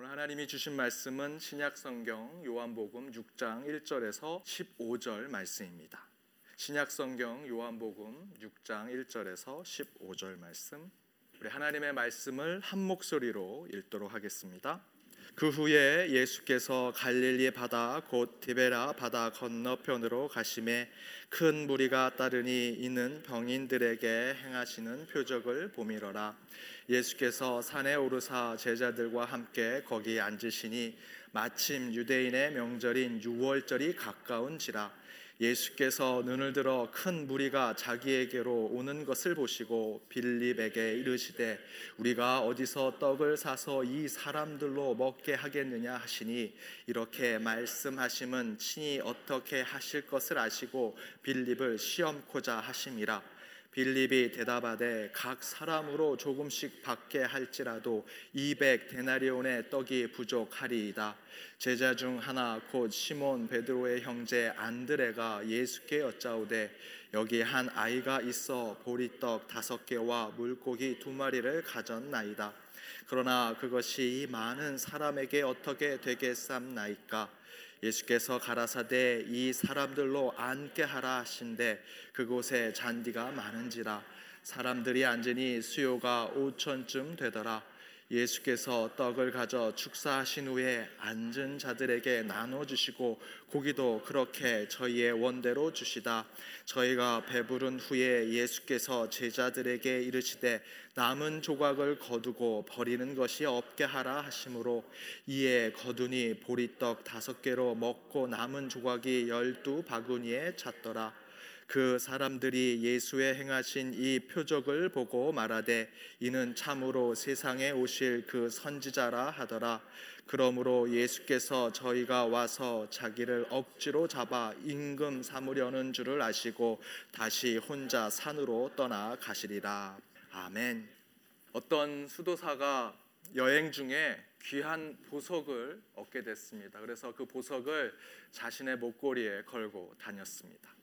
오늘 하나님이 주신 말씀은 신약 성경 요한복음 6장 1절에서 15절 말씀입니다. 신약 성경 요한복음 6장 1절에서 15절 말씀. 우리 하나님의 말씀을 한 목소리로 읽도록 하겠습니다. 그 후에 예수께서 갈릴리 바다 곧 디베라 바다 건너편으로 가심에 큰 무리가 따르니 이는 병인들에게 행하시는 표적을 보미러라. 예수께서 산에 오르사 제자들과 함께 거기 앉으시니 마침 유대인의 명절인 유월절이 가까운지라 예수께서 눈을 들어 큰 무리가 자기에게로 오는 것을 보시고 빌립에게 이르시되 우리가 어디서 떡을 사서 이 사람들로 먹게 하겠느냐 하시니 이렇게 말씀하심은 친히 어떻게 하실 것을 아시고 빌립을 시험코자 하심이라 빌립이 대답하되 각 사람으로 조금씩 받게 할지라도 200 데나리온의 떡이 부족하리이다. 제자 중 하나 곧 시몬 베드로의 형제 안드레가 예수께 여짜오되 여기 한 아이가 있어 보리떡 다섯 개와 물고기 두 마리를 가졌나이다. 그러나 그것이 많은 사람에게 어떻게 되겠삼나이까? 예수께서 가라사대 이 사람들로 앉게 하라 하신데 그곳에 잔디가 많은지라 사람들이 앉으니 수요가 오천쯤 되더라. 예수께서 떡을 가져 축사하신 후에 앉은 자들에게 나눠 주시고 고기도 그렇게 저희의 원대로 주시다. 저희가 배부른 후에 예수께서 제자들에게 이르시되 남은 조각을 거두고 버리는 것이 없게 하라 하심으로 이에 거두니 보리떡 다섯 개로 먹고 남은 조각이 열두 바구니에 찼더라 그 사람들이 예수의 행하신 이 표적을 보고 말하되 이는 참으로 세상에 오실 그 선지자라 하더라. 그러므로 예수께서 저희가 와서 자기를 억지로 잡아 임금 삼으려는 줄을 아시고 다시 혼자 산으로 떠나 가시리라. 아멘. 어떤 수도사가 여행 중에 귀한 보석을 얻게 됐습니다. 그래서 그 보석을 자신의 목걸이에 걸고 다녔습니다.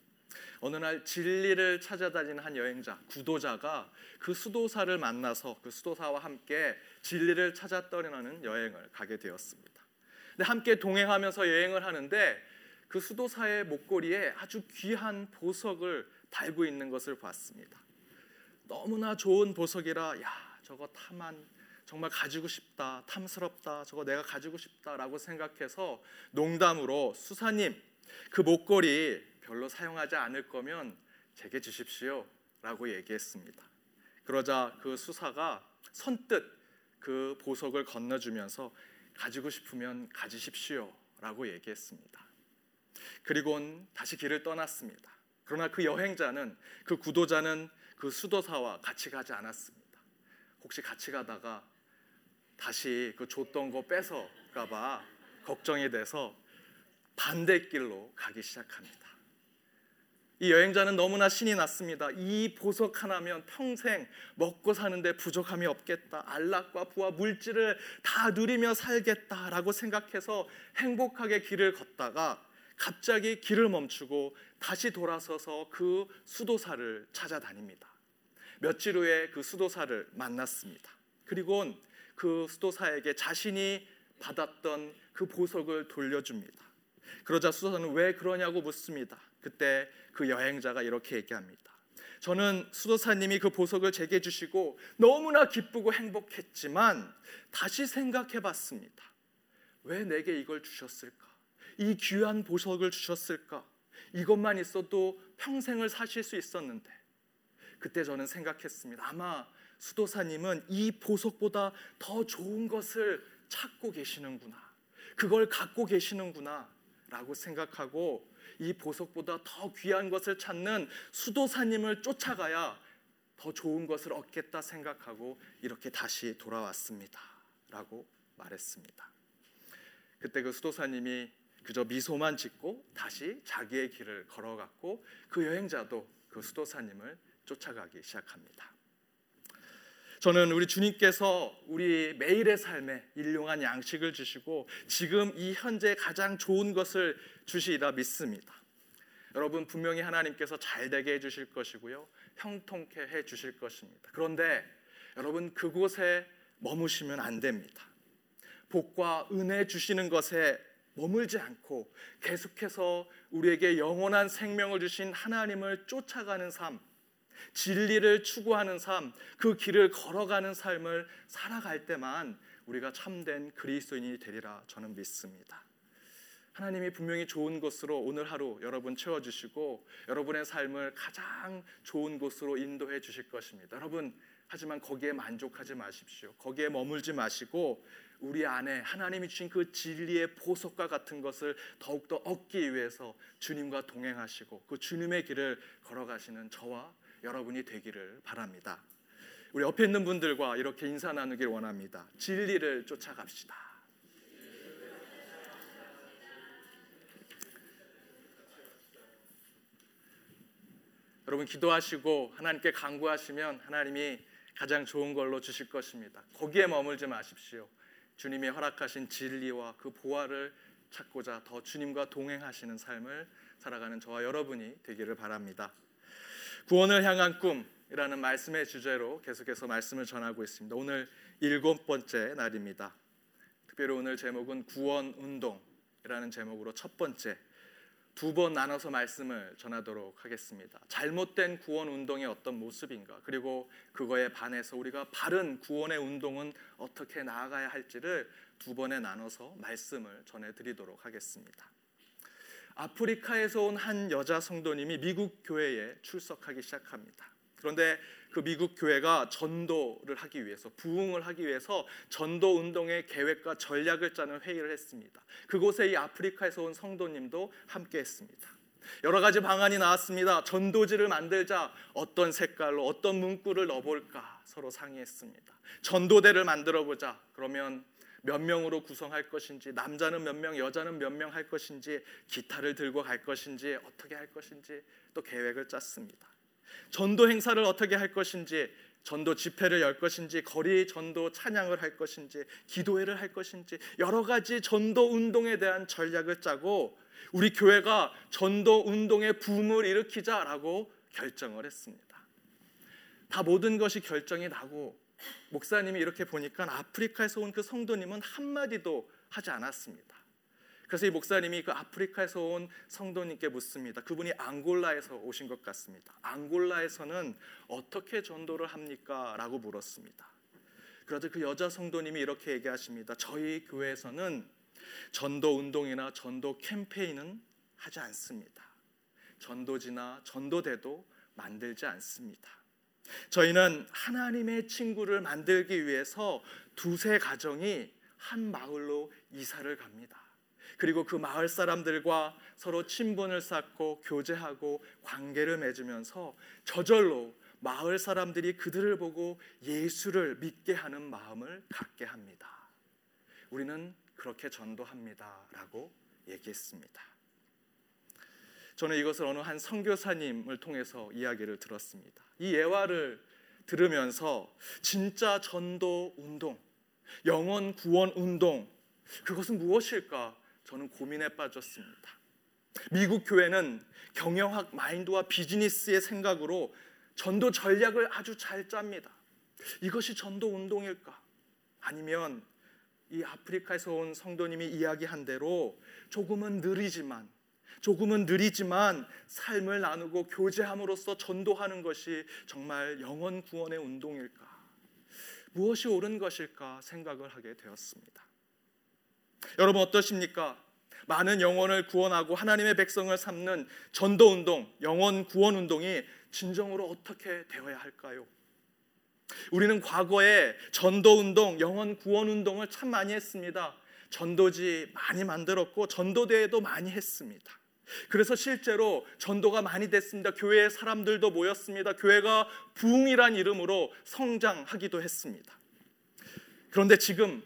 어느 날 진리를 찾아다니는 한 여행자, 구도자가 그 수도사를 만나서 그 수도사와 함께 진리를 찾아 떠나는 여행을 가게 되었습니다. 근데 함께 동행하면서 여행을 하는데 그 수도사의 목걸이에 아주 귀한 보석을 달고 있는 것을 봤습니다. 너무나 좋은 보석이라 야 저거 탐한 정말 가지고 싶다 탐스럽다 저거 내가 가지고 싶다라고 생각해서 농담으로 수사님 그 목걸이 별로 사용하지 않을 거면 제게 주십시오. 라고 얘기했습니다. 그러자 그 수사가 선뜻 그 보석을 건너주면서 가지고 싶으면 가지십시오. 라고 얘기했습니다. 그리곤 다시 길을 떠났습니다. 그러나 그 여행자는 그 구도자는 그 수도사와 같이 가지 않았습니다. 혹시 같이 가다가 다시 그 줬던 거 뺏어가봐 걱정이 돼서 반대길로 가기 시작합니다. 이 여행자는 너무나 신이 났습니다. 이 보석 하나면 평생 먹고 사는데 부족함이 없겠다. 안락과 부와 물질을 다 누리며 살겠다라고 생각해서 행복하게 길을 걷다가 갑자기 길을 멈추고 다시 돌아서서 그 수도사를 찾아다닙니다. 며칠 후에 그 수도사를 만났습니다. 그리고 그 수도사에게 자신이 받았던 그 보석을 돌려줍니다. 그러자 수도사는 왜 그러냐고 묻습니다. 그때 그 여행자가 이렇게 얘기합니다. 저는 수도사님이 그 보석을 제게 주시고 너무나 기쁘고 행복했지만 다시 생각해 봤습니다. 왜 내게 이걸 주셨을까? 이 귀한 보석을 주셨을까? 이것만 있어도 평생을 사실 수 있었는데 그때 저는 생각했습니다. 아마 수도사님은 이 보석보다 더 좋은 것을 찾고 계시는구나. 그걸 갖고 계시는구나. 라고 생각하고 이 보석보다 더 귀한 것을 찾는 수도사님을 쫓아가야 더 좋은 것을 얻겠다 생각하고 이렇게 다시 돌아왔습니다. 라고 말했습니다. 그때 그 수도사님이 그저 미소만 짓고 다시 자기의 길을 걸어갔고 그 여행자도 그 수도사님을 쫓아가기 시작합니다. 저는 우리 주님께서 우리 매일의 삶에 일용한 양식을 주시고 지금 이 현재 가장 좋은 것을 주시리라 믿습니다. 여러분 분명히 하나님께서 잘 되게 해 주실 것이고요. 형통케 해 주실 것입니다. 그런데 여러분 그곳에 머무시면 안 됩니다. 복과 은혜 주시는 것에 머물지 않고 계속해서 우리에게 영원한 생명을 주신 하나님을 쫓아가는 삶, 진리를 추구하는 삶, 그 길을 걸어가는 삶을 살아갈 때만 우리가 참된 그리스도인이 되리라 저는 믿습니다. 하나님이 분명히 좋은 곳으로 오늘 하루 여러분 채워 주시고 여러분의 삶을 가장 좋은 곳으로 인도해 주실 것입니다. 여러분 하지만 거기에 만족하지 마십시오. 거기에 머물지 마시고 우리 안에 하나님이 주신 그 진리의 보석과 같은 것을 더욱더 얻기 위해서 주님과 동행하시고 그 주님의 길을 걸어가시는 저와 여러분이 되기를 바랍니다. 우리 옆에 있는 분들과 이렇게 인사 나누길 원합니다. 진리를 쫓아갑시다. 여러분 기도하시고 하나님께 간구하시면 하나님이 가장 좋은 걸로 주실 것입니다. 거기에 머물지 마십시오. 주님이 허락하신 진리와 그 보화를 찾고자 더 주님과 동행하시는 삶을 살아가는 저와 여러분이 되기를 바랍니다. 구원을 향한 꿈이라는 말씀의 주제로 계속해서 말씀을 전하고 있습니다. 오늘 일곱 번째 날입니다. 특별히 오늘 제목은 구원 운동이라는 제목으로 첫 번째 두 번 나눠서 말씀을 전하도록 하겠습니다. 잘못된 구원 운동의 어떤 모습인가, 그리고 그거에 반해서 우리가 바른 구원의 운동은 어떻게 나아가야 할지를 두 번에 나눠서 말씀을 전해드리도록 하겠습니다. 아프리카에서 온 한 여자 성도님이 미국 교회에 출석하기 시작합니다. 그런데 그 미국 교회가 전도를 하기 위해서 부흥을 하기 위해서 전도 운동의 계획과 전략을 짜는 회의를 했습니다. 그곳에 이 아프리카에서 온 성도님도 함께 했습니다. 여러 가지 방안이 나왔습니다. 전도지를 만들자 어떤 색깔로 어떤 문구를 넣어볼까 서로 상의했습니다. 전도대를 만들어 보자. 그러면 몇 명으로 구성할 것인지 남자는 몇 명, 여자는 몇 명 할 것인지 기타를 들고 갈 것인지 어떻게 할 것인지 또 계획을 짰습니다. 전도 행사를 어떻게 할 것인지 전도 집회를 열 것인지 거리 전도 찬양을 할 것인지 기도회를 할 것인지 여러 가지 전도 운동에 대한 전략을 짜고 우리 교회가 전도 운동의 붐을 일으키자라고 결정을 했습니다. 다 모든 것이 결정이 나고 목사님이 이렇게 보니까 아프리카에서 온 그 성도님은 한마디도 하지 않았습니다. 그래서 이 목사님이 그 아프리카에서 온 성도님께 묻습니다. 그분이 앙골라에서 오신 것 같습니다. 앙골라에서는 어떻게 전도를 합니까? 라고 물었습니다. 그러자 그 여자 성도님이 이렇게 얘기하십니다. 저희 교회에서는 전도 운동이나 전도 캠페인은 하지 않습니다. 전도지나 전도대도 만들지 않습니다. 저희는 하나님의 친구를 만들기 위해서 두세 가정이 한 마을로 이사를 갑니다. 그리고 그 마을 사람들과 서로 친분을 쌓고 교제하고 관계를 맺으면서 저절로 마을 사람들이 그들을 보고 예수를 믿게 하는 마음을 갖게 합니다. 우리는 그렇게 전도합니다라고 얘기했습니다. 저는 이것을 어느 한 선교사님을 통해서 이야기를 들었습니다. 이 예화를 들으면서 진짜 전도 운동, 영원 구원 운동 그것은 무엇일까 저는 고민에 빠졌습니다. 미국 교회는 경영학 마인드와 비즈니스의 생각으로 전도 전략을 아주 잘 짭니다. 이것이 전도 운동일까? 아니면 이 아프리카에서 온 성도님이 이야기한 대로 조금은 느리지만 조금은 느리지만 삶을 나누고 교제함으로써 전도하는 것이 정말 영원 구원의 운동일까? 무엇이 옳은 것일까 생각을 하게 되었습니다. 여러분 어떠십니까? 많은 영혼을 구원하고 하나님의 백성을 삼는 전도 운동, 영혼 구원 운동이 진정으로 어떻게 되어야 할까요? 우리는 과거에 전도 운동, 영혼 구원 운동을 참 많이 했습니다. 전도지 많이 만들었고 전도대회도 많이 했습니다. 그래서 실제로 전도가 많이 됐습니다. 교회에 사람들도 모였습니다. 교회가 부흥이란 이름으로 성장하기도 했습니다. 그런데 지금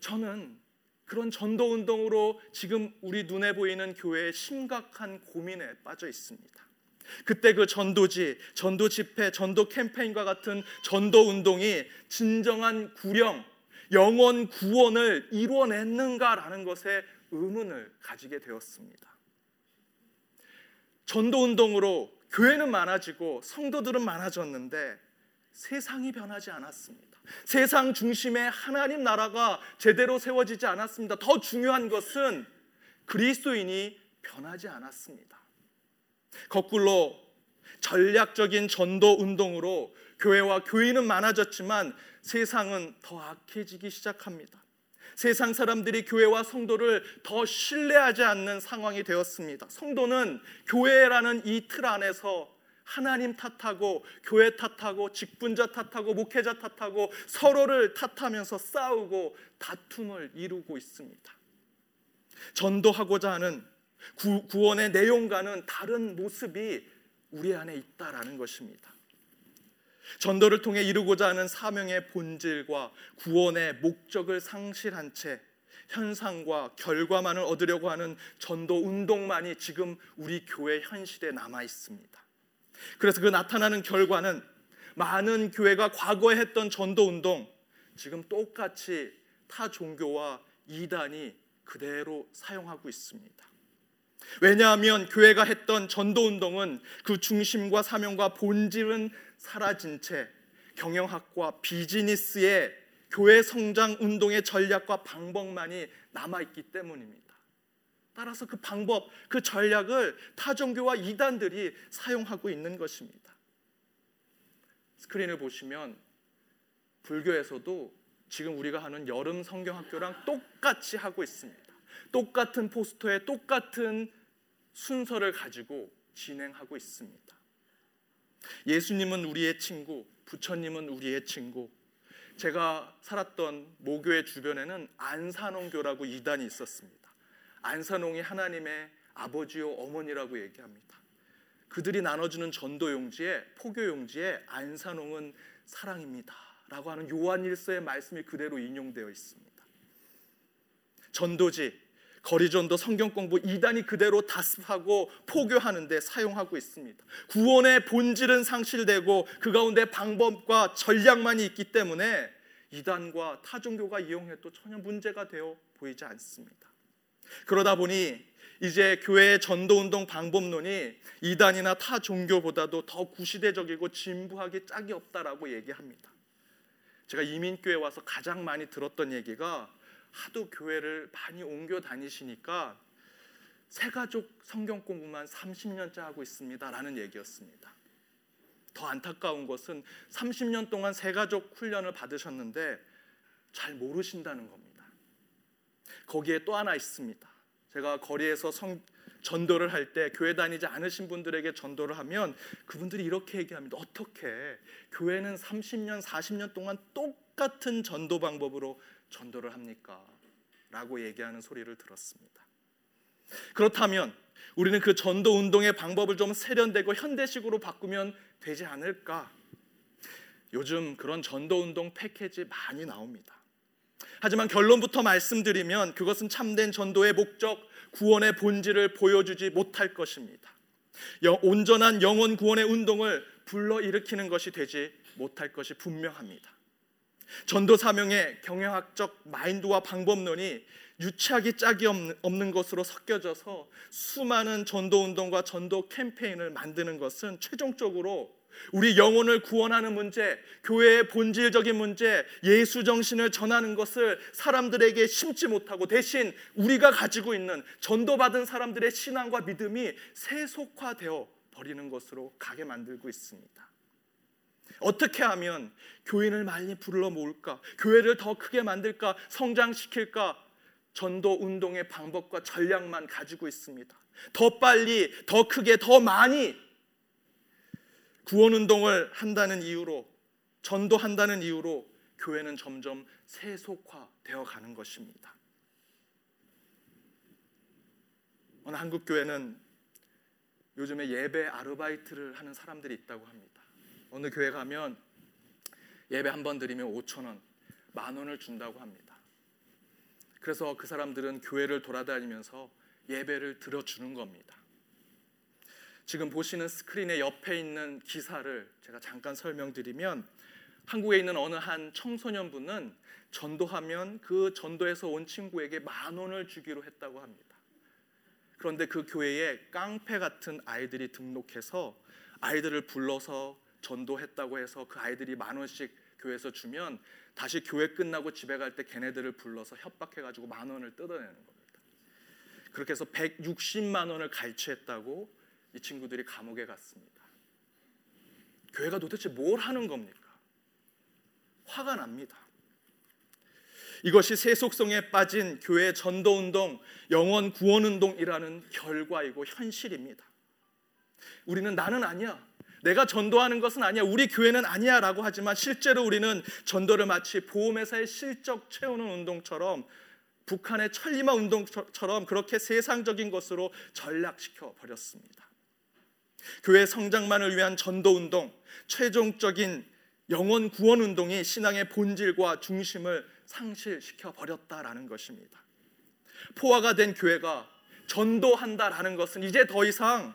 저는 그런 전도 운동으로 지금 우리 눈에 보이는 교회의 심각한 고민에 빠져 있습니다. 그때 그 전도지, 전도 집회, 전도 캠페인과 같은 전도 운동이 진정한 구령, 영원 구원을 이루어냈는가라는 것에 의문을 가지게 되었습니다. 전도 운동으로 교회는 많아지고 성도들은 많아졌는데 세상이 변하지 않았습니다. 세상 중심의 하나님 나라가 제대로 세워지지 않았습니다. 더 중요한 것은 그리스도인이 변하지 않았습니다. 거꾸로 전략적인 전도 운동으로 교회와 교인은 많아졌지만 세상은 더 악해지기 시작합니다. 세상 사람들이 교회와 성도를 더 신뢰하지 않는 상황이 되었습니다. 성도는 교회라는 이 틀 안에서 하나님 탓하고 교회 탓하고 직분자 탓하고 목회자 탓하고 서로를 탓하면서 싸우고 다툼을 이루고 있습니다. 전도하고자 하는 구, 구원의 내용과는 다른 모습이 우리 안에 있다라는 것입니다. 전도를 통해 이루고자 하는 사명의 본질과 구원의 목적을 상실한 채 현상과 결과만을 얻으려고 하는 전도 운동만이 지금 우리 교회 현실에 남아 있습니다. 그래서 그 나타나는 결과는 많은 교회가 과거에 했던 전도 운동 지금 똑같이 타 종교와 이단이 그대로 사용하고 있습니다. 왜냐하면 교회가 했던 전도 운동은 그 중심과 사명과 본질은 사라진 채 경영학과 비즈니스의 교회 성장 운동의 전략과 방법만이 남아 있기 때문입니다. 따라서 그 방법, 그 전략을 타종교와 이단들이 사용하고 있는 것입니다. 스크린을 보시면 불교에서도 지금 우리가 하는 여름 성경학교랑 똑같이 하고 있습니다. 똑같은 포스터에 똑같은 순서를 가지고 진행하고 있습니다. 예수님은 우리의 친구, 부처님은 우리의 친구. 제가 살았던 모교의 주변에는 안산홍교라고 이단이 있었습니다. 안산홍이 하나님의 아버지요 어머니라고 얘기합니다. 그들이 나눠주는 전도 용지에 포교 용지에 안산홍은 사랑입니다라고 하는 요한일서의 말씀이 그대로 인용되어 있습니다. 전도지 거리전도 성경 공부 이단이 그대로 다습하고 포교하는데 사용하고 있습니다. 구원의 본질은 상실되고 그 가운데 방법과 전략만이 있기 때문에 이단과 타종교가 이용해도 전혀 문제가 되어 보이지 않습니다. 그러다 보니 이제 교회의 전도운동 방법론이 이단이나 타 종교보다도 더 구시대적이고 진부하기 짝이 없다라고 얘기합니다. 제가 이민교회 와서 가장 많이 들었던 얘기가 하도 교회를 많이 옮겨 다니시니까 새가족 성경 공부만 30년째 하고 있습니다라는 얘기였습니다. 더 안타까운 것은 30년 동안 새가족 훈련을 받으셨는데 잘 모르신다는 겁니다. 거기에 또 하나 있습니다. 제가 거리에서 성, 전도를 할 때 교회 다니지 않으신 분들에게 전도를 하면 그분들이 이렇게 얘기합니다. 어떻게 교회는 30년, 40년 동안 똑같은 전도 방법으로 전도를 합니까? 라고 얘기하는 소리를 들었습니다. 그렇다면 우리는 그 전도 운동의 방법을 좀 세련되고 현대식으로 바꾸면 되지 않을까? 요즘 그런 전도 운동 패키지 많이 나옵니다. 하지만 결론부터 말씀드리면 그것은 참된 전도의 목적, 구원의 본질을 보여주지 못할 것입니다. 온전한 영혼 구원의 운동을 불러일으키는 것이 되지 못할 것이 분명합니다. 전도 사명의 경영학적 마인드와 방법론이 유치하기 짝이 없는 것으로 섞여져서 수많은 전도 운동과 전도 캠페인을 만드는 것은 최종적으로 우리 영혼을 구원하는 문제, 교회의 본질적인 문제, 예수 정신을 전하는 것을 사람들에게 심지 못하고 대신 우리가 가지고 있는 전도받은 사람들의 신앙과 믿음이 세속화되어 버리는 것으로 가게 만들고 있습니다. 어떻게 하면 교인을 많이 불러 모을까? 교회를 더 크게 만들까? 성장시킬까? 전도 운동의 방법과 전략만 가지고 있습니다. 더 빨리, 더 크게, 더 많이 구원 운동을 한다는 이유로 전도한다는 이유로 교회는 점점 세속화되어 가는 것입니다. 어느 한국 교회는 요즘에 예배 아르바이트를 하는 사람들이 있다고 합니다. 어느 교회 가면 예배 한 번 드리면 5천 원, 만 원을 준다고 합니다. 그래서 그 사람들은 교회를 돌아다니면서 예배를 들어주는 겁니다. 지금 보시는 스크린의 옆에 있는 기사를 제가 잠깐 설명드리면 한국에 있는 어느 한 청소년분은 전도하면 그 전도에서 온 친구에게 만 원을 주기로 했다고 합니다. 그런데 그 교회에 깡패 같은 아이들이 등록해서 아이들을 불러서 전도했다고 해서 그 아이들이 만 원씩 교회에서 주면 다시 교회 끝나고 집에 갈 때 걔네들을 불러서 협박해 가지고 만 원을 뜯어내는 겁니다. 그렇게 해서 160만 원을 갈취했다고 이 친구들이 감옥에 갔습니다. 교회가 도대체 뭘 하는 겁니까? 화가 납니다. 이것이 세속성에 빠진 교회 전도 운동, 영원 구원 운동이라는 결과이고 현실입니다. 우리는 나는 아니야. 내가 전도하는 것은 아니야. 우리 교회는 아니야 라고 하지만 실제로 우리는 전도를 마치 보험회사의 실적 채우는 운동처럼 북한의 천리마 운동처럼 그렇게 세상적인 것으로 전락시켜 버렸습니다. 교회 성장만을 위한 전도 운동, 최종적인 영원 구원 운동이 신앙의 본질과 중심을 상실시켜 버렸다라는 것입니다. 포화가 된 교회가 전도한다라는 것은 이제 더 이상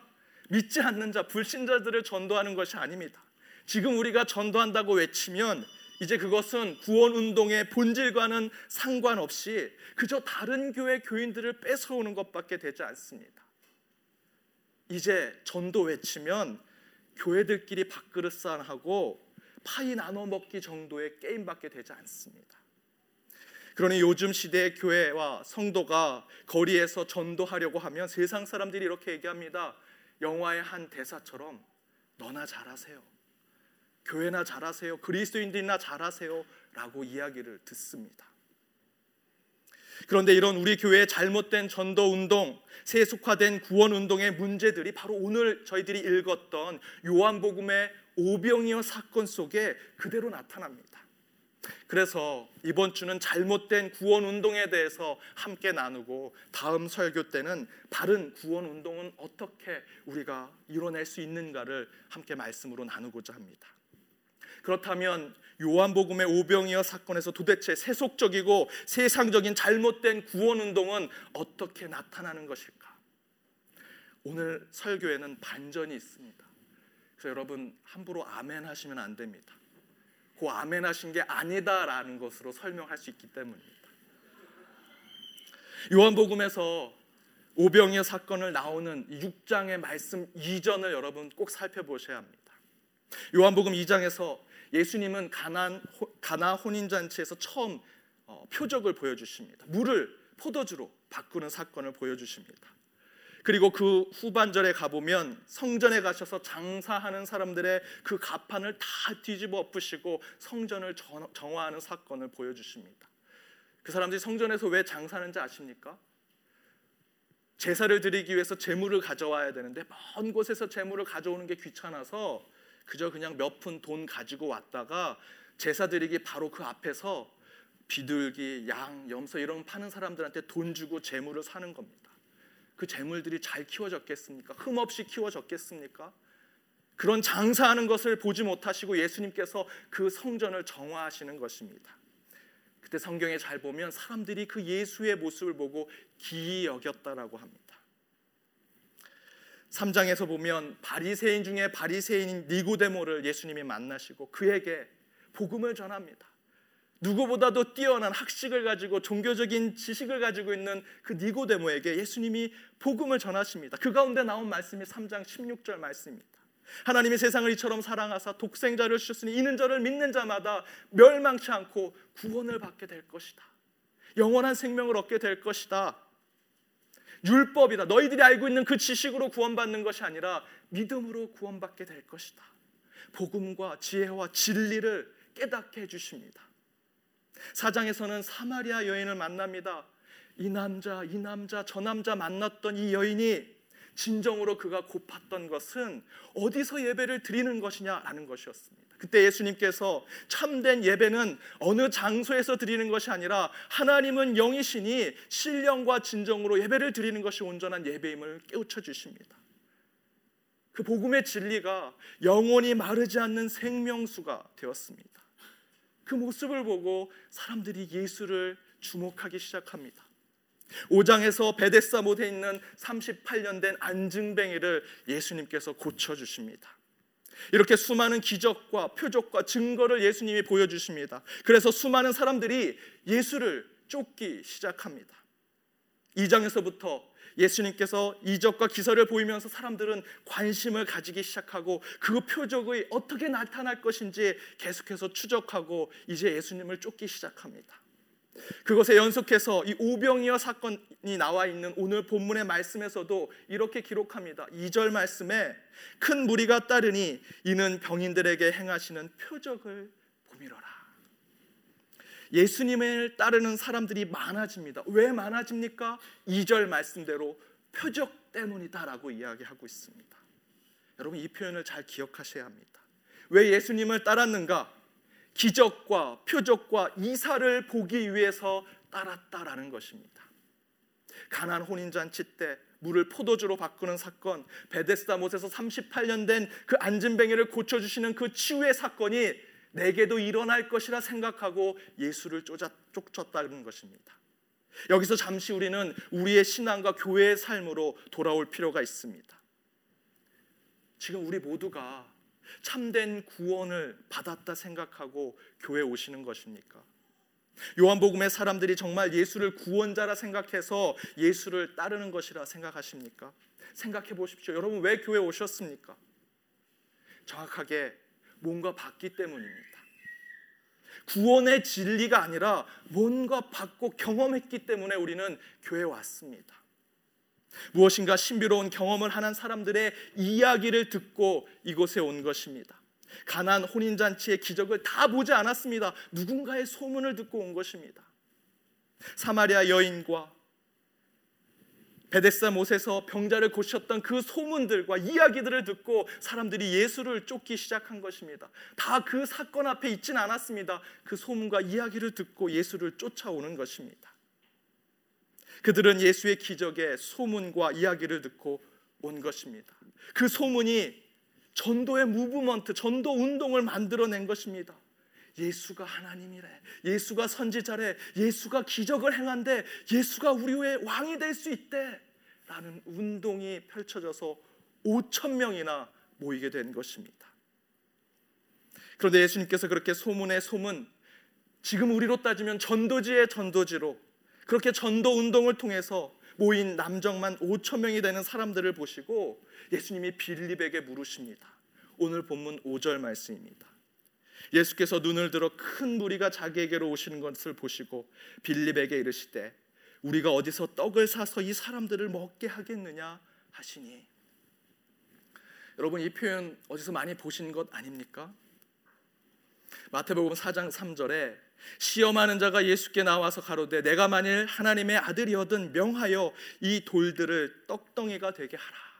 믿지 않는 자, 불신자들을 전도하는 것이 아닙니다. 지금 우리가 전도한다고 외치면 이제 그것은 구원 운동의 본질과는 상관없이 그저 다른 교회 교인들을 뺏어오는 것밖에 되지 않습니다. 이제 전도 외치면 교회들끼리 밥그릇 싸하고 파이 나눠 먹기 정도의 게임밖에 되지 않습니다. 그러니 요즘 시대의 교회와 성도가 거리에서 전도하려고 하면 세상 사람들이 이렇게 얘기합니다. 영화의 한 대사처럼 너나 잘하세요. 교회나 잘하세요. 그리스도인들이나 잘하세요. 라고 이야기를 듣습니다. 그런데 이런 우리 교회의 잘못된 전도 운동, 세속화된 구원 운동의 문제들이 바로 오늘 저희들이 읽었던 요한복음의 오병이어 사건 속에 그대로 나타납니다. 그래서 이번 주는 잘못된 구원 운동에 대해서 함께 나누고 다음 설교 때는 바른 구원 운동은 어떻게 우리가 이뤄낼 수 있는가를 함께 말씀으로 나누고자 합니다. 그렇다면 요한복음의 오병이어 사건에서 도대체 세속적이고 세상적인 잘못된 구원 운동은 어떻게 나타나는 것일까? 오늘 설교에는 반전이 있습니다. 그래서 여러분 함부로 아멘 하시면 안 됩니다. 그 아멘 하신 게 아니다라는 것으로 설명할 수 있기 때문입니다. 요한복음에서 오병이어 사건을 나오는 6장의 말씀 이전을 여러분 꼭 살펴보셔야 합니다. 요한복음 2장에서 예수님은 가난 가나 혼인 잔치에서 처음 어, 표적을 보여주십니다. 물을 포도주로 바꾸는 사건을 보여주십니다. 그리고 그 후반절에 가보면 성전에 가셔서 장사하는 사람들의 그 가판을 다 뒤집어 엎으시고 성전을 정화하는 사건을 보여주십니다. 그 사람들이 성전에서 왜 장사하는지 아십니까? 제사를 드리기 위해서 재물을 가져와야 되는데 먼 곳에서 재물을 가져오는 게 귀찮아서 그저 그냥 몇 푼 돈 가지고 왔다가 제사 드리기 바로 그 앞에서 비둘기, 양, 염소 이런 파는 사람들한테 돈 주고 재물을 사는 겁니다. 그 재물들이 잘 키워졌겠습니까? 흠없이 키워졌겠습니까? 그런 장사하는 것을 보지 못하시고 예수님께서 그 성전을 정화하시는 것입니다. 그때 성경에 잘 보면 사람들이 그 예수의 모습을 보고 기이 여겼다라고 합니다. 3장에서 보면 바리새인 중에 바리새인인 니고데모를 예수님이 만나시고 그에게 복음을 전합니다. 누구보다도 뛰어난 학식을 가지고 종교적인 지식을 가지고 있는 그 니고데모에게 예수님이 복음을 전하십니다. 그 가운데 나온 말씀이 3장 16절 말씀입니다. 하나님이 세상을 이처럼 사랑하사 독생자를 주셨으니 이는 저를 믿는 자마다 멸망치 않고 구원을 받게 될 것이다. 영원한 생명을 얻게 될 것이다. 율법이다. 너희들이 알고 있는 그 지식으로 구원받는 것이 아니라 믿음으로 구원받게 될 것이다. 복음과 지혜와 진리를 깨닫게 해 주십니다. 사장에서는 사마리아 여인을 만납니다. 이 남자, 이 남자, 저 남자 만났던 이 여인이 진정으로 그가 고팠던 것은 어디서 예배를 드리는 것이냐라는 것이었습니다. 그때 예수님께서 참된 예배는 어느 장소에서 드리는 것이 아니라 하나님은 영이시니 신령과 진정으로 예배를 드리는 것이 온전한 예배임을 깨우쳐 주십니다. 그 복음의 진리가 영원히 마르지 않는 생명수가 되었습니다. 그 모습을 보고 사람들이 예수를 주목하기 시작합니다. 5장에서 베데사 못에 있는 38년 된 안증뱅이를 예수님께서 고쳐 주십니다. 이렇게 수많은 기적과 표적과 증거를 예수님이 보여주십니다. 그래서 수많은 사람들이 예수를 쫓기 시작합니다. 2장에서부터 예수님께서 이적과 기사를 보이면서 사람들은 관심을 가지기 시작하고 그 표적이 어떻게 나타날 것인지 계속해서 추적하고 이제 예수님을 쫓기 시작합니다. 그것에 연속해서 이 오병이어 사건이 나와 있는 오늘 본문의 말씀에서도 이렇게 기록합니다. 2절 말씀에 큰 무리가 따르니 이는 병인들에게 행하시는 표적을 보미러라. 예수님을 따르는 사람들이 많아집니다. 왜 많아집니까? 2절 말씀대로 표적 때문이다라고 이야기하고 있습니다. 여러분 이 표현을 잘 기억하셔야 합니다. 왜 예수님을 따랐는가? 기적과 표적과 이사를 보기 위해서 따랐다라는 것입니다. 가난 혼인 잔치 때 물을 포도주로 바꾸는 사건, 베데스다 못에서 38년 된 그 안진뱅이를 고쳐 주시는 그 치유의 사건이 내게도 일어날 것이라 생각하고 예수를 쫓았다는 것입니다. 여기서 잠시 우리는 우리의 신앙과 교회의 삶으로 돌아올 필요가 있습니다. 지금 우리 모두가 참된 구원을 받았다 생각하고 교회 오시는 것입니까? 요한복음의 사람들이 정말 예수를 구원자라 생각해서 예수를 따르는 것이라 생각하십니까? 생각해 보십시오. 여러분 왜 교회 오셨습니까? 정확하게 뭔가 받기 때문입니다. 구원의 진리가 아니라 뭔가 받고 경험했기 때문에 우리는 교회에 왔습니다. 무엇인가 신비로운 경험을 하는 사람들의 이야기를 듣고 이곳에 온 것입니다. 가난 혼인 잔치의 기적을 다 보지 않았습니다. 누군가의 소문을 듣고 온 것입니다. 사마리아 여인과 베데스다 못에서 병자를 고쳤던 그 소문들과 이야기들을 듣고 사람들이 예수를 쫓기 시작한 것입니다. 다 그 사건 앞에 있진 않았습니다. 그 소문과 이야기를 듣고 예수를 쫓아오는 것입니다. 그들은 예수의 기적의 소문과 이야기를 듣고 온 것입니다. 그 소문이 전도의 무브먼트, 전도 운동을 만들어낸 것입니다. 예수가 하나님이래. 예수가 선지자래. 예수가 기적을 행한데 예수가 우리의 왕이 될 수 있대. 라는 운동이 펼쳐져서 5천 명이나 모이게 된 것입니다. 그런데 예수님께서 그렇게 소문의 소문, 지금 우리로 따지면 전도지의 전도지로 그렇게 전도 운동을 통해서 모인 남정만 5천 명이 되는 사람들을 보시고 예수님이 빌립에게 물으십니다. 오늘 본문 5절 말씀입니다. 예수께서 눈을 들어 큰 무리가 자기에게로 오시는 것을 보시고 빌립에게 이르시되 우리가 어디서 떡을 사서 이 사람들을 먹게 하겠느냐 하시니 여러분 이 표현 어디서 많이 보신 것 아닙니까? 마태복음 4장 3절에 시험하는 자가 예수께 나와서 가로되 내가 만일 하나님의 아들이어든 명하여 이 돌들을 떡덩이가 되게 하라.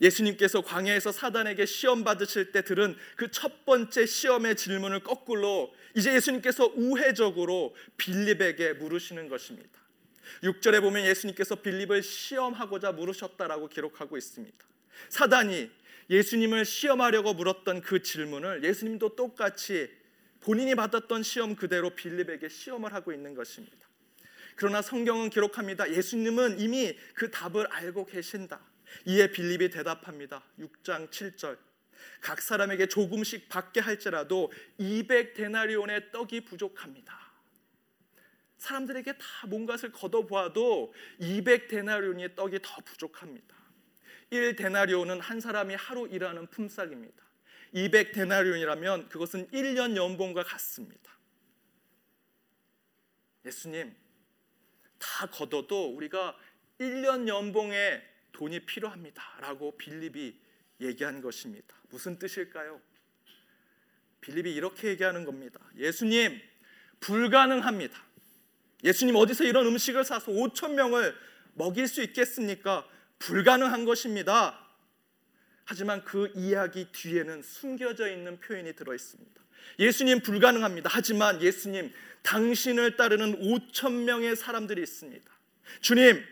예수님께서 광야에서 사단에게 시험 받으실 때 들은 그 첫 번째 시험의 질문을 거꾸로 이제 예수님께서 우회적으로 빌립에게 물으시는 것입니다. 6절에 보면 예수님께서 빌립을 시험하고자 물으셨다라고 기록하고 있습니다. 사단이 예수님을 시험하려고 물었던 그 질문을 예수님도 똑같이 본인이 받았던 시험 그대로 빌립에게 시험을 하고 있는 것입니다. 그러나 성경은 기록합니다. 예수님은 이미 그 답을 알고 계신다. 이에 빌립이 대답합니다. 6장 7절. 각 사람에게 조금씩 받게 할지라도 200 데나리온의 떡이 부족합니다. 사람들에게 다 뭔가를 걷어보아도 200 데나리온의 떡이 더 부족합니다. 1 데나리온은 한 사람이 하루 일하는 품삯입니다. 200데나리온이라면 그것은 1년 연봉과 같습니다. 예수님, 다 걷어도 우리가 1년 연봉의 돈이 필요합니다 라고 빌립이 얘기한 것입니다. 무슨 뜻일까요? 빌립이 이렇게 얘기하는 겁니다. 예수님, 불가능합니다. 예수님 어디서 이런 음식을 사서 5천 명을 먹일 수 있겠습니까? 불가능한 것입니다. 하지만 그 이야기 뒤에는 숨겨져 있는 표현이 들어 있습니다. 예수님 불가능합니다. 하지만 예수님 당신을 따르는 5천 명의 사람들이 있습니다. 주님,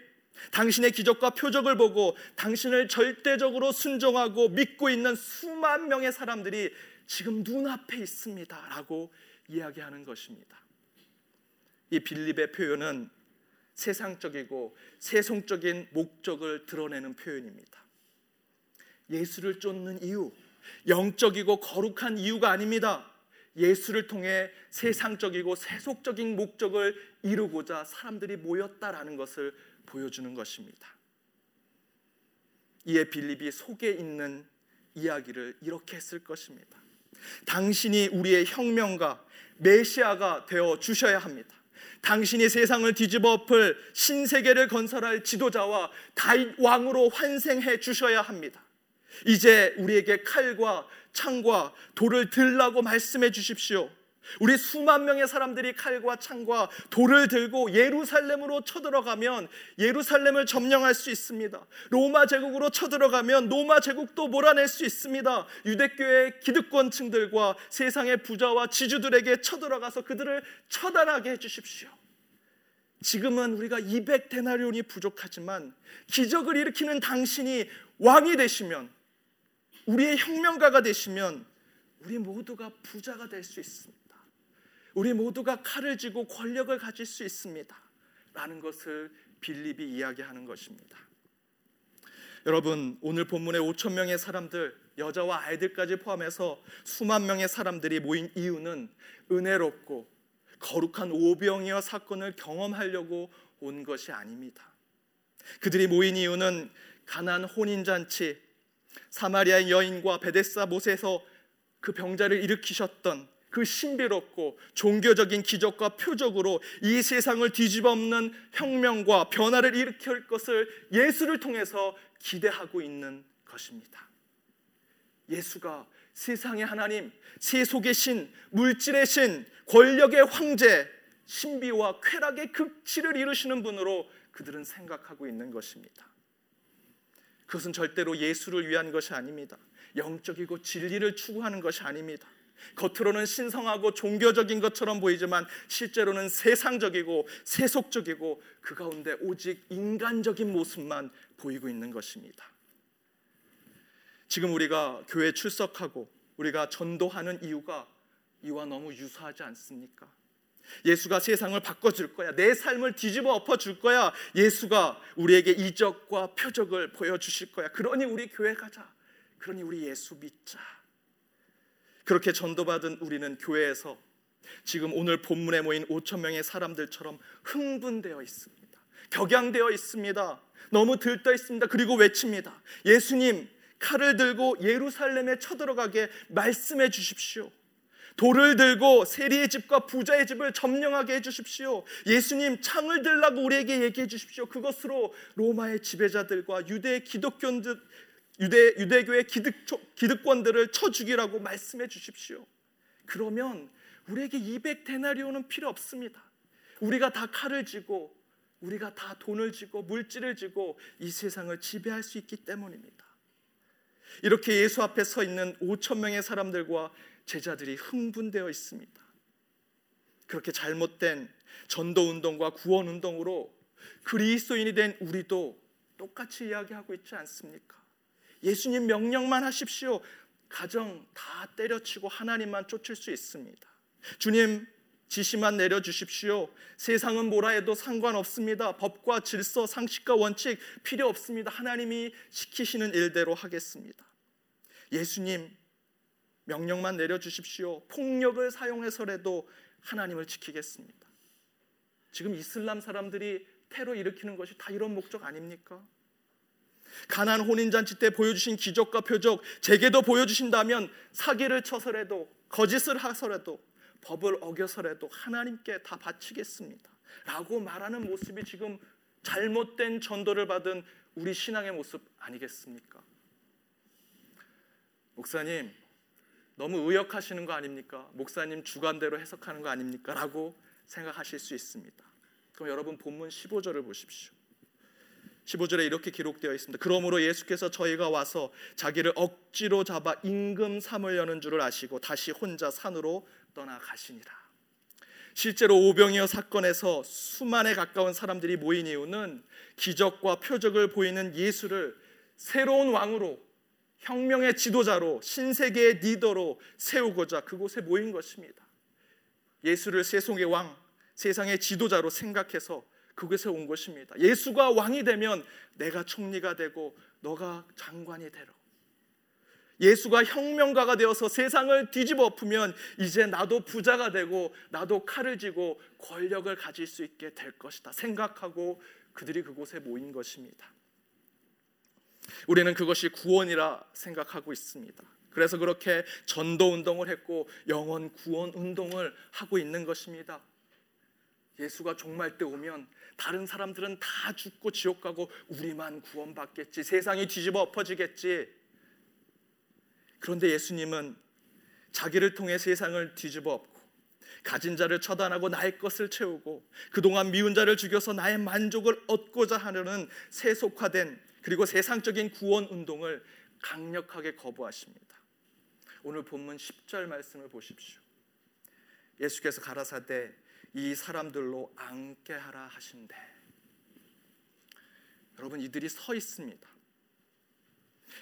당신의 기적과 표적을 보고 당신을 절대적으로 순종하고 믿고 있는 수만 명의 사람들이 지금 눈앞에 있습니다 라고 이야기하는 것입니다. 이 빌립의 표현은 세상적이고 세속적인 목적을 드러내는 표현입니다. 예수를 쫓는 이유, 영적이고 거룩한 이유가 아닙니다. 예수를 통해 세상적이고 세속적인 목적을 이루고자 사람들이 모였다라는 것을 보여주는 것입니다. 이에 빌립이 속에 있는 이야기를 이렇게 했을 것입니다. 당신이 우리의 혁명가 메시아가 되어 주셔야 합니다. 당신이 세상을 뒤집어 엎을 신세계를 건설할 지도자와 다윗 왕으로 환생해 주셔야 합니다. 이제 우리에게 칼과 창과 돌을 들라고 말씀해 주십시오. 우리 수만 명의 사람들이 칼과 창과 돌을 들고 예루살렘으로 쳐들어가면 예루살렘을 점령할 수 있습니다. 로마 제국으로 쳐들어가면 로마 제국도 몰아낼 수 있습니다. 유대교의 기득권층들과 세상의 부자와 지주들에게 쳐들어가서 그들을 처단하게 해 주십시오. 지금은 우리가 200 데나리온이 부족하지만 기적을 일으키는 당신이 왕이 되시면 우리의 혁명가가 되시면 우리 모두가 부자가 될 수 있습니다. 우리 모두가 칼을 쥐고 권력을 가질 수 있습니다. 라는 것을 빌립이 이야기하는 것입니다. 여러분, 오늘 본문의 5천 명의 사람들, 여자와 아이들까지 포함해서 수만 명의 사람들이 모인 이유는 은혜롭고 거룩한 오병이어 사건을 경험하려고 온 것이 아닙니다. 그들이 모인 이유는 가난 혼인 잔치, 사마리아의 여인과 베데사 못에서 그 병자를 일으키셨던 그 신비롭고 종교적인 기적과 표적으로 이 세상을 뒤집어엎는 혁명과 변화를 일으킬 것을 예수를 통해서 기대하고 있는 것입니다. 예수가 세상의 하나님, 세속의 신, 물질의 신, 권력의 황제, 신비와 쾌락의 극치를 이루시는 분으로 그들은 생각하고 있는 것입니다. 그것은 절대로 예수를 위한 것이 아닙니다. 영적이고 진리를 추구하는 것이 아닙니다. 겉으로는 신성하고 종교적인 것처럼 보이지만 실제로는 세상적이고 세속적이고 그 가운데 오직 인간적인 모습만 보이고 있는 것입니다. 지금 우리가 교회 출석하고 우리가 전도하는 이유가 이와 너무 유사하지 않습니까? 예수가 세상을 바꿔줄 거야. 내 삶을 뒤집어 엎어줄 거야. 예수가 우리에게 이적과 표적을 보여주실 거야. 그러니 우리 교회 가자. 그러니 우리 예수 믿자. 그렇게 전도받은 우리는 교회에서 지금 오늘 본문에 모인 5천 명의 사람들처럼 흥분되어 있습니다. 격양되어 있습니다. 너무 들떠 있습니다. 그리고 외칩니다. 예수님, 칼을 들고 예루살렘에 쳐들어가게 말씀해 주십시오. 돌을 들고 세리의 집과 부자의 집을 점령하게 해 주십시오. 예수님 창을 들라고 우리에게 얘기해 주십시오. 그것으로 로마의 지배자들과 유대 기독교인들 유대 유대교의 기득 기득권들을 쳐 죽이라고 말씀해 주십시오. 그러면 우리에게 200 데나리온은 필요 없습니다. 우리가 다 칼을 쥐고 우리가 다 돈을 쥐고 물질을 쥐고 이 세상을 지배할 수 있기 때문입니다. 이렇게 예수 앞에 서 있는 5천 명의 사람들과 제자들이 흥분되어 있습니다. 그렇게 잘못된 전도 운동과 구원 운동으로 그리스도인이 된 우리도 똑같이 이야기하고 있지 않습니까? 예수님 명령만 하십시오. 가정 다 때려치고 하나님만 쫓을 수 있습니다. 주님 지시만 내려 주십시오. 세상은 뭐라 해도 상관없습니다. 법과 질서, 상식과 원칙 필요 없습니다. 하나님이 시키시는 일대로 하겠습니다. 예수님 명령만 내려 주십시오. 폭력을 사용해서라도 하나님을 지키겠습니다. 지금 이슬람 사람들이 테러 일으키는 것이 다 이런 목적 아닙니까? 가난 혼인잔치 때 보여주신 기적과 표적 제게도 보여주신다면 사기를 쳐서라도 거짓을 하서라도 법을 어겨서라도 하나님께 다 바치겠습니다. 라고 말하는 모습이 지금 잘못된 전도를 받은 우리 신앙의 모습 아니겠습니까? 목사님, 너무 의역하시는 거 아닙니까? 목사님 주관대로 해석하는 거 아닙니까? 라고 생각하실 수 있습니다. 그럼 여러분 본문 15절을 보십시오. 15절에 이렇게 기록되어 있습니다. 그러므로 예수께서 저희가 와서 자기를 억지로 잡아 임금 삼으려는 줄을 아시고 다시 혼자 산으로 떠나가시니라. 실제로 오병이어 사건에서 수만에 가까운 사람들이 모인 이유는 기적과 표적을 보이는 예수를 새로운 왕으로 혁명의 지도자로 신세계의 리더로 세우고자 그곳에 모인 것입니다. 예수를 세속의 왕, 세상의 지도자로 생각해서 그곳에 온 것입니다. 예수가 왕이 되면 내가 총리가 되고 너가 장관이 되라. 예수가 혁명가가 되어서 세상을 뒤집어 엎으면 이제 나도 부자가 되고 나도 칼을 쥐고 권력을 가질 수 있게 될 것이다 생각하고 그들이 그곳에 모인 것입니다. 우리는 그것이 구원이라 생각하고 있습니다. 그래서 그렇게 전도 운동을 했고 영원 구원 운동을 하고 있는 것입니다. 예수가 종말 때 오면 다른 사람들은 다 죽고 지옥 가고 우리만 구원받겠지. 세상이 뒤집어 엎어지겠지. 그런데 예수님은 자기를 통해 세상을 뒤집어 엎고 가진 자를 처단하고 나의 것을 채우고 그동안 미운 자를 죽여서 나의 만족을 얻고자 하려는 세속화된 그리고 세상적인 구원 운동을 강력하게 거부하십니다. 오늘 본문 10절 말씀을 보십시오. 예수께서 가라사대 이 사람들로 앉게 하라 하신대. 여러분 이들이 서 있습니다.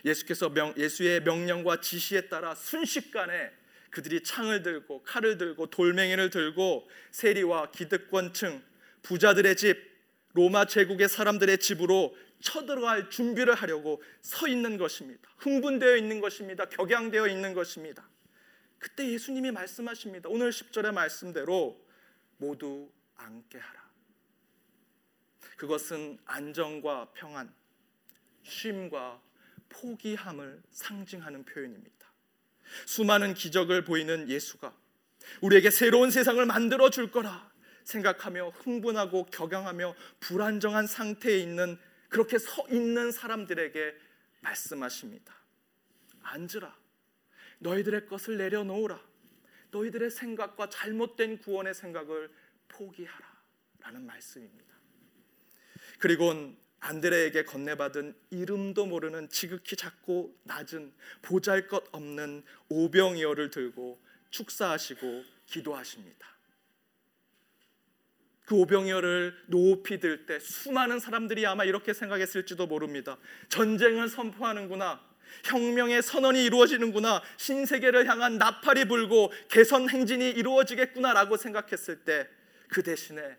예수께서 명, 예수의 명령과 지시에 따라 순식간에 그들이 창을 들고 칼을 들고 돌멩이를 들고 세리와 기득권층 부자들의 집 로마 제국의 사람들의 집으로 쳐들어갈 준비를 하려고 서 있는 것입니다. 흥분되어 있는 것입니다. 격양되어 있는 것입니다. 그때 예수님이 말씀하십니다. 오늘 10절의 말씀대로 모두 앉게 하라. 그것은 안정과 평안, 쉼과 포기함을 상징하는 표현입니다. 수많은 기적을 보이는 예수가 우리에게 새로운 세상을 만들어 줄 거라 생각하며 흥분하고 격양하며 불안정한 상태에 있는 그렇게 서 있는 사람들에게 말씀하십니다. 앉으라. 너희들의 것을 내려놓으라. 너희들의 생각과 잘못된 구원의 생각을 포기하라. 라는 말씀입니다. 그리고 안드레에게 건네받은 이름도 모르는 지극히 작고 낮은 보잘 것 없는 오병이어를 들고 축사하시고 기도하십니다. 그 오병이어를 높이 들 때 수많은 사람들이 아마 이렇게 생각했을지도 모릅니다. 전쟁을 선포하는구나. 혁명의 선언이 이루어지는구나. 신세계를 향한 나팔이 불고 개선 행진이 이루어지겠구나라고 생각했을 때 그 대신에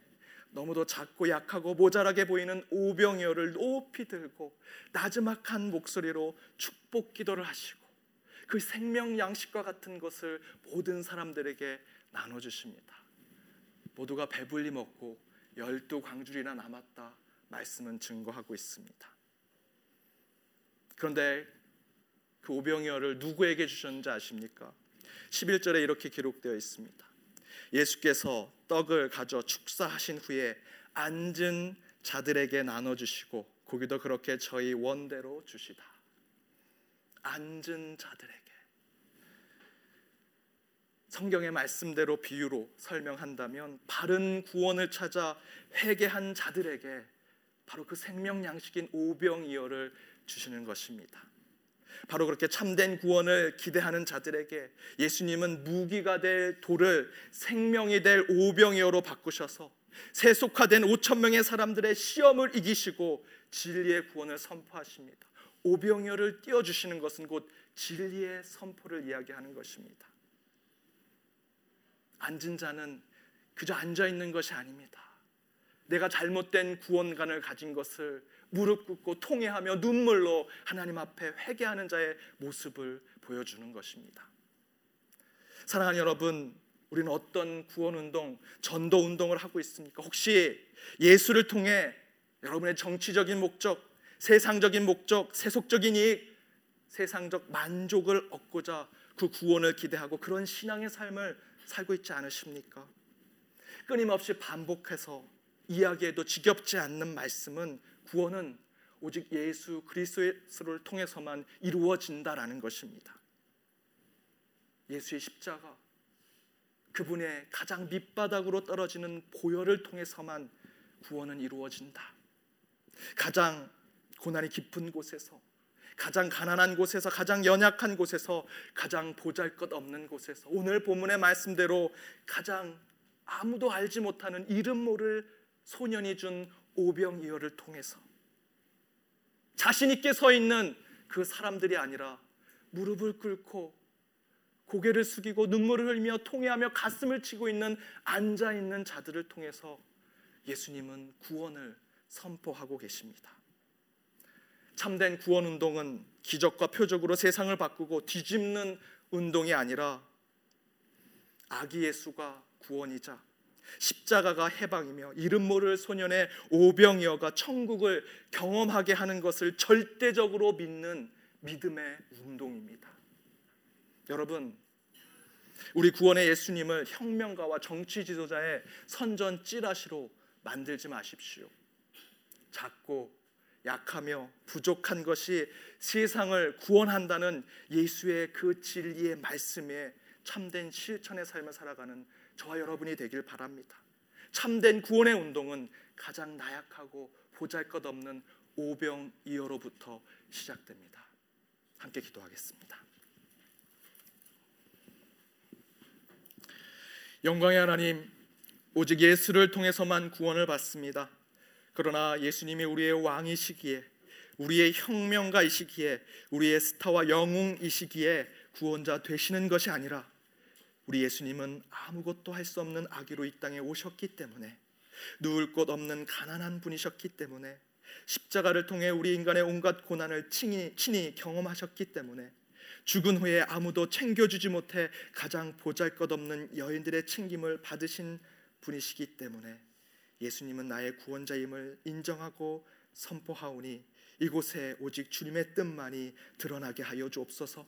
너무도 작고 약하고 모자라게 보이는 오병이어를 높이 들고 나지막한 목소리로 축복 기도를 하시고 그 생명 양식과 같은 것을 모든 사람들에게 나눠 주십니다. 모두가 배불리 먹고 열두 광줄이나 남았다 말씀은 증거하고 있습니다. 그런데 그 오병이어를 누구에게 주셨는지 아십니까? 11절에 이렇게 기록되어 있습니다. 예수께서 떡을 가져 축사하신 후에 앉은 자들에게 나눠 주시고 고기도 그렇게 저희 원대로 주시다. 앉은 자들에게 성경의 말씀대로 비유로 설명한다면 바른 구원을 찾아 회개한 자들에게 바로 그 생명 양식인 오병이어를 주시는 것입니다. 바로 그렇게 참된 구원을 기대하는 자들에게 예수님은 무기가 될 돌을 생명이 될 오병이어로 바꾸셔서 세속화된 5천 명의 사람들의 시험을 이기시고 진리의 구원을 선포하십니다. 오병이어를 띄워 주시는 것은 곧 진리의 선포를 이야기하는 것입니다. 앉은 자는 그저 앉아 있는 것이 아닙니다. 내가 잘못된 구원관을 가진 것을 무릎 꿇고 통회하며 눈물로 하나님 앞에 회개하는 자의 모습을 보여주는 것입니다. 사랑하는 여러분, 우리는 어떤 구원 운동, 전도 운동을 하고 있습니까? 혹시 예수를 통해 여러분의 정치적인 목적, 세상적인 목적, 세속적인 이익, 세상적 만족을 얻고자 그 구원을 기대하고 그런 신앙의 삶을 살고 있지 않으십니까? 끊임없이 반복해서 이야기해도 지겹지 않는 말씀은 구원은 오직 예수 그리스도를 통해서만 이루어진다라는 것입니다. 예수의 십자가 그분의 가장 밑바닥으로 떨어지는 보혈을 통해서만 구원은 이루어진다. 가장 고난이 깊은 곳에서 가장 가난한 곳에서 가장 연약한 곳에서 가장 보잘것없는 곳에서 오늘 본문의 말씀대로 가장 아무도 알지 못하는 이름 모를 소년이 준 오병이어를 통해서 자신 있게 서 있는 그 사람들이 아니라 무릎을 꿇고 고개를 숙이고 눈물을 흘리며 통회하며 가슴을 치고 있는 앉아 있는 자들을 통해서 예수님은 구원을 선포하고 계십니다. 참된 구원 운동은 기적과 표적으로 세상을 바꾸고 뒤집는 운동이 아니라 아기 예수가 구원이자 십자가가 해방이며 이름 모를 소년의 오병이어가 천국을 경험하게 하는 것을 절대적으로 믿는 믿음의 운동입니다. 여러분, 우리 구원의 예수님을 혁명가와 정치 지도자의 선전 찌라시로 만들지 마십시오. 작고 약하며 부족한 것이 세상을 구원한다는 예수의 그 진리의 말씀에 참된 실천의 삶을 살아가는 저와 여러분이 되길 바랍니다. 참된 구원의 운동은 가장 나약하고 보잘것없는 오병이어로부터 시작됩니다. 함께 기도하겠습니다. 영광의 하나님, 오직 예수를 통해서만 구원을 받습니다. 그러나 예수님이 우리의 왕이시기에 우리의 혁명가이시기에 우리의 스타와 영웅이시기에 구원자 되시는 것이 아니라 우리 예수님은 아무것도 할 수 없는 아기로 이 땅에 오셨기 때문에 누울 곳 없는 가난한 분이셨기 때문에 십자가를 통해 우리 인간의 온갖 고난을 친히, 친히 경험하셨기 때문에 죽은 후에 아무도 챙겨주지 못해 가장 보잘것없는 여인들의 챙김을 받으신 분이시기 때문에 예수님은 나의 구원자임을 인정하고 선포하오니 이곳에 오직 주님의 뜻만이 드러나게 하여 주옵소서.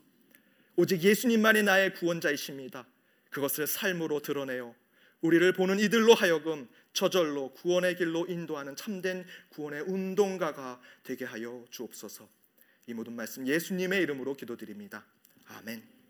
오직 예수님만이 나의 구원자이십니다. 그것을 삶으로 드러내어 우리를 보는 이들로 하여금 저절로 구원의 길로 인도하는 참된 구원의 운동가가 되게 하여 주옵소서. 이 모든 말씀 예수님의 이름으로 기도드립니다. 아멘.